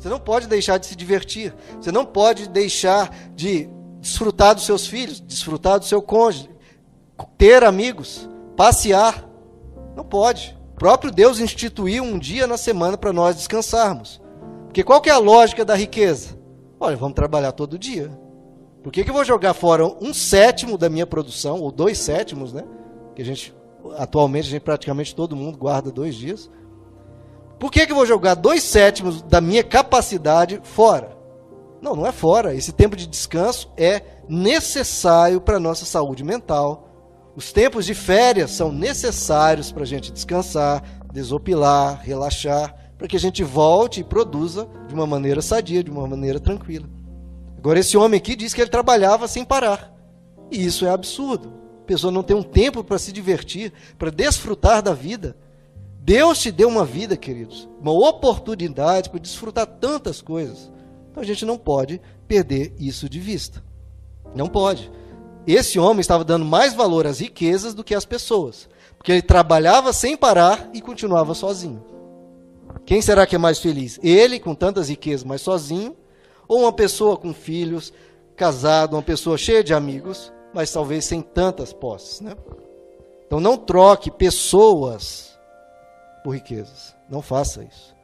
Você não pode deixar de se divertir. Você não pode deixar de desfrutar dos seus filhos, desfrutar do seu cônjuge, ter amigos, passear. Não pode. O próprio Deus instituiu um dia na semana para nós descansarmos. Porque qual que é a lógica da riqueza? Olha, vamos trabalhar todo dia. Por que, que eu vou jogar fora um sétimo da minha produção, ou dois sétimos, né? Que a gente, atualmente, a gente praticamente todo mundo guarda dois dias. Por que, que eu vou jogar dois sétimos da minha capacidade fora? Não, não é fora. Esse tempo de descanso é necessário para a nossa saúde mental. Os tempos de férias são necessários para a gente descansar, desopilar, relaxar, para que a gente volte e produza de uma maneira sadia, de uma maneira tranquila. Agora, esse homem aqui diz que ele trabalhava sem parar. E isso é absurdo. A pessoa não tem um tempo para se divertir, para desfrutar da vida. Deus te deu uma vida, queridos, uma oportunidade para desfrutar tantas coisas. Então a gente não pode perder isso de vista. Não pode. Esse homem estava dando mais valor às riquezas do que às pessoas, porque ele trabalhava sem parar e continuava sozinho. Quem será que é mais feliz? Ele com tantas riquezas, mas sozinho, ou uma pessoa com filhos, casado, uma pessoa cheia de amigos, mas talvez sem tantas posses, né? Então não troque pessoas por riquezas. Não faça isso.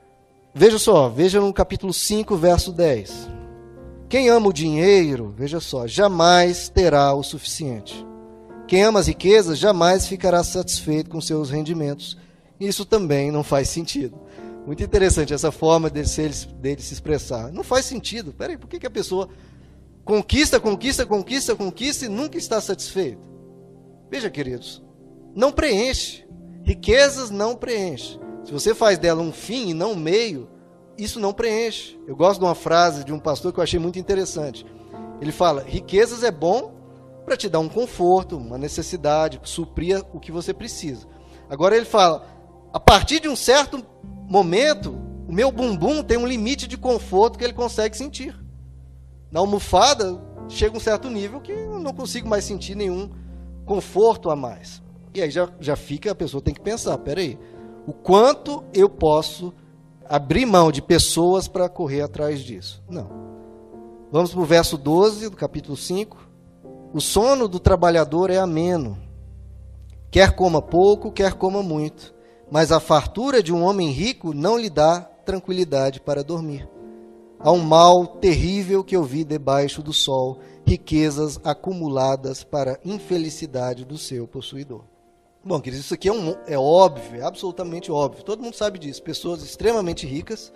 Veja só, veja no capítulo 5, verso 10. Quem ama o dinheiro, veja só, jamais terá o suficiente. Quem ama as riquezas jamais ficará satisfeito com seus rendimentos. Isso também não faz sentido. Muito interessante essa forma dele se, dele se expressar. Não faz sentido. Peraí, por que, que a pessoa conquista, conquista, conquista, conquista e nunca está satisfeito? Veja, queridos, não preenche. Riquezas não preenche. Se você faz dela um fim e não um meio, isso não preenche. Eu gosto de uma frase de um pastor que eu achei muito interessante. Ele fala: riquezas é bom para te dar um conforto, uma necessidade, suprir o que você precisa. Agora ele fala: a partir de um certo momento, o meu bumbum tem um limite de conforto que ele consegue sentir. Na almofada, chega um certo nível que eu não consigo mais sentir nenhum conforto a mais. E aí já, já fica, a pessoa tem que pensar, peraí, o quanto eu posso abrir mão de pessoas para correr atrás disso? Não. Vamos para o verso 12 do capítulo 5. O sono do trabalhador é ameno. Quer coma pouco, quer coma muito. Mas a fartura de um homem rico não lhe dá tranquilidade para dormir. Há um mal terrível que eu vi debaixo do sol, riquezas acumuladas para infelicidade do seu possuidor. Bom, queridos, isso aqui é, um, é óbvio, é absolutamente óbvio. Todo mundo sabe disso. Pessoas extremamente ricas,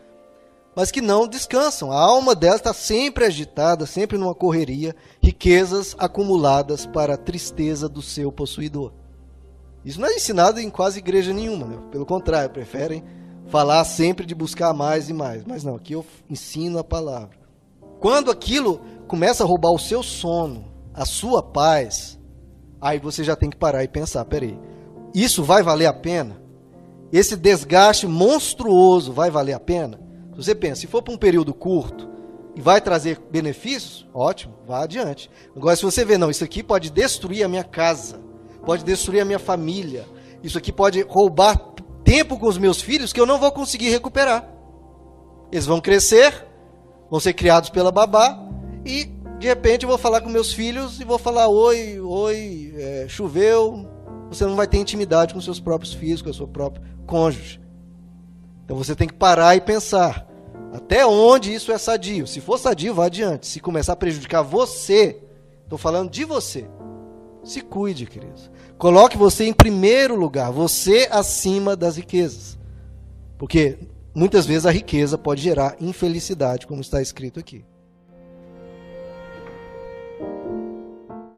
mas que não descansam. A alma delas está sempre agitada, sempre numa correria. Riquezas acumuladas para a tristeza do seu possuidor. Isso não é ensinado em quase igreja nenhuma. Né? Pelo contrário, preferem falar sempre de buscar mais e mais. Mas não, aqui eu ensino a palavra. Quando aquilo começa a roubar o seu sono, a sua paz, aí você já tem que parar e pensar: peraí isso vai valer a pena? Esse desgaste monstruoso vai valer a pena? Você pensa, se for para um período curto e vai trazer benefícios, ótimo, vá adiante. Agora, se você vê, não, isso aqui pode destruir a minha casa, pode destruir a minha família, isso aqui pode roubar tempo com os meus filhos que eu não vou conseguir recuperar. Eles vão crescer, vão ser criados pela babá e de repente eu vou falar com meus filhos e vou falar: oi, oi, é, choveu, você não vai ter intimidade com seus próprios filhos, com o seu próprio cônjuge. Então você tem que parar e pensar até onde isso é sadio. Se for sadio, vá adiante. Se começar a prejudicar você, estou falando de você. Se cuide, queridos. Coloque você em primeiro lugar, você acima das riquezas. Porque muitas vezes a riqueza pode gerar infelicidade, como está escrito aqui.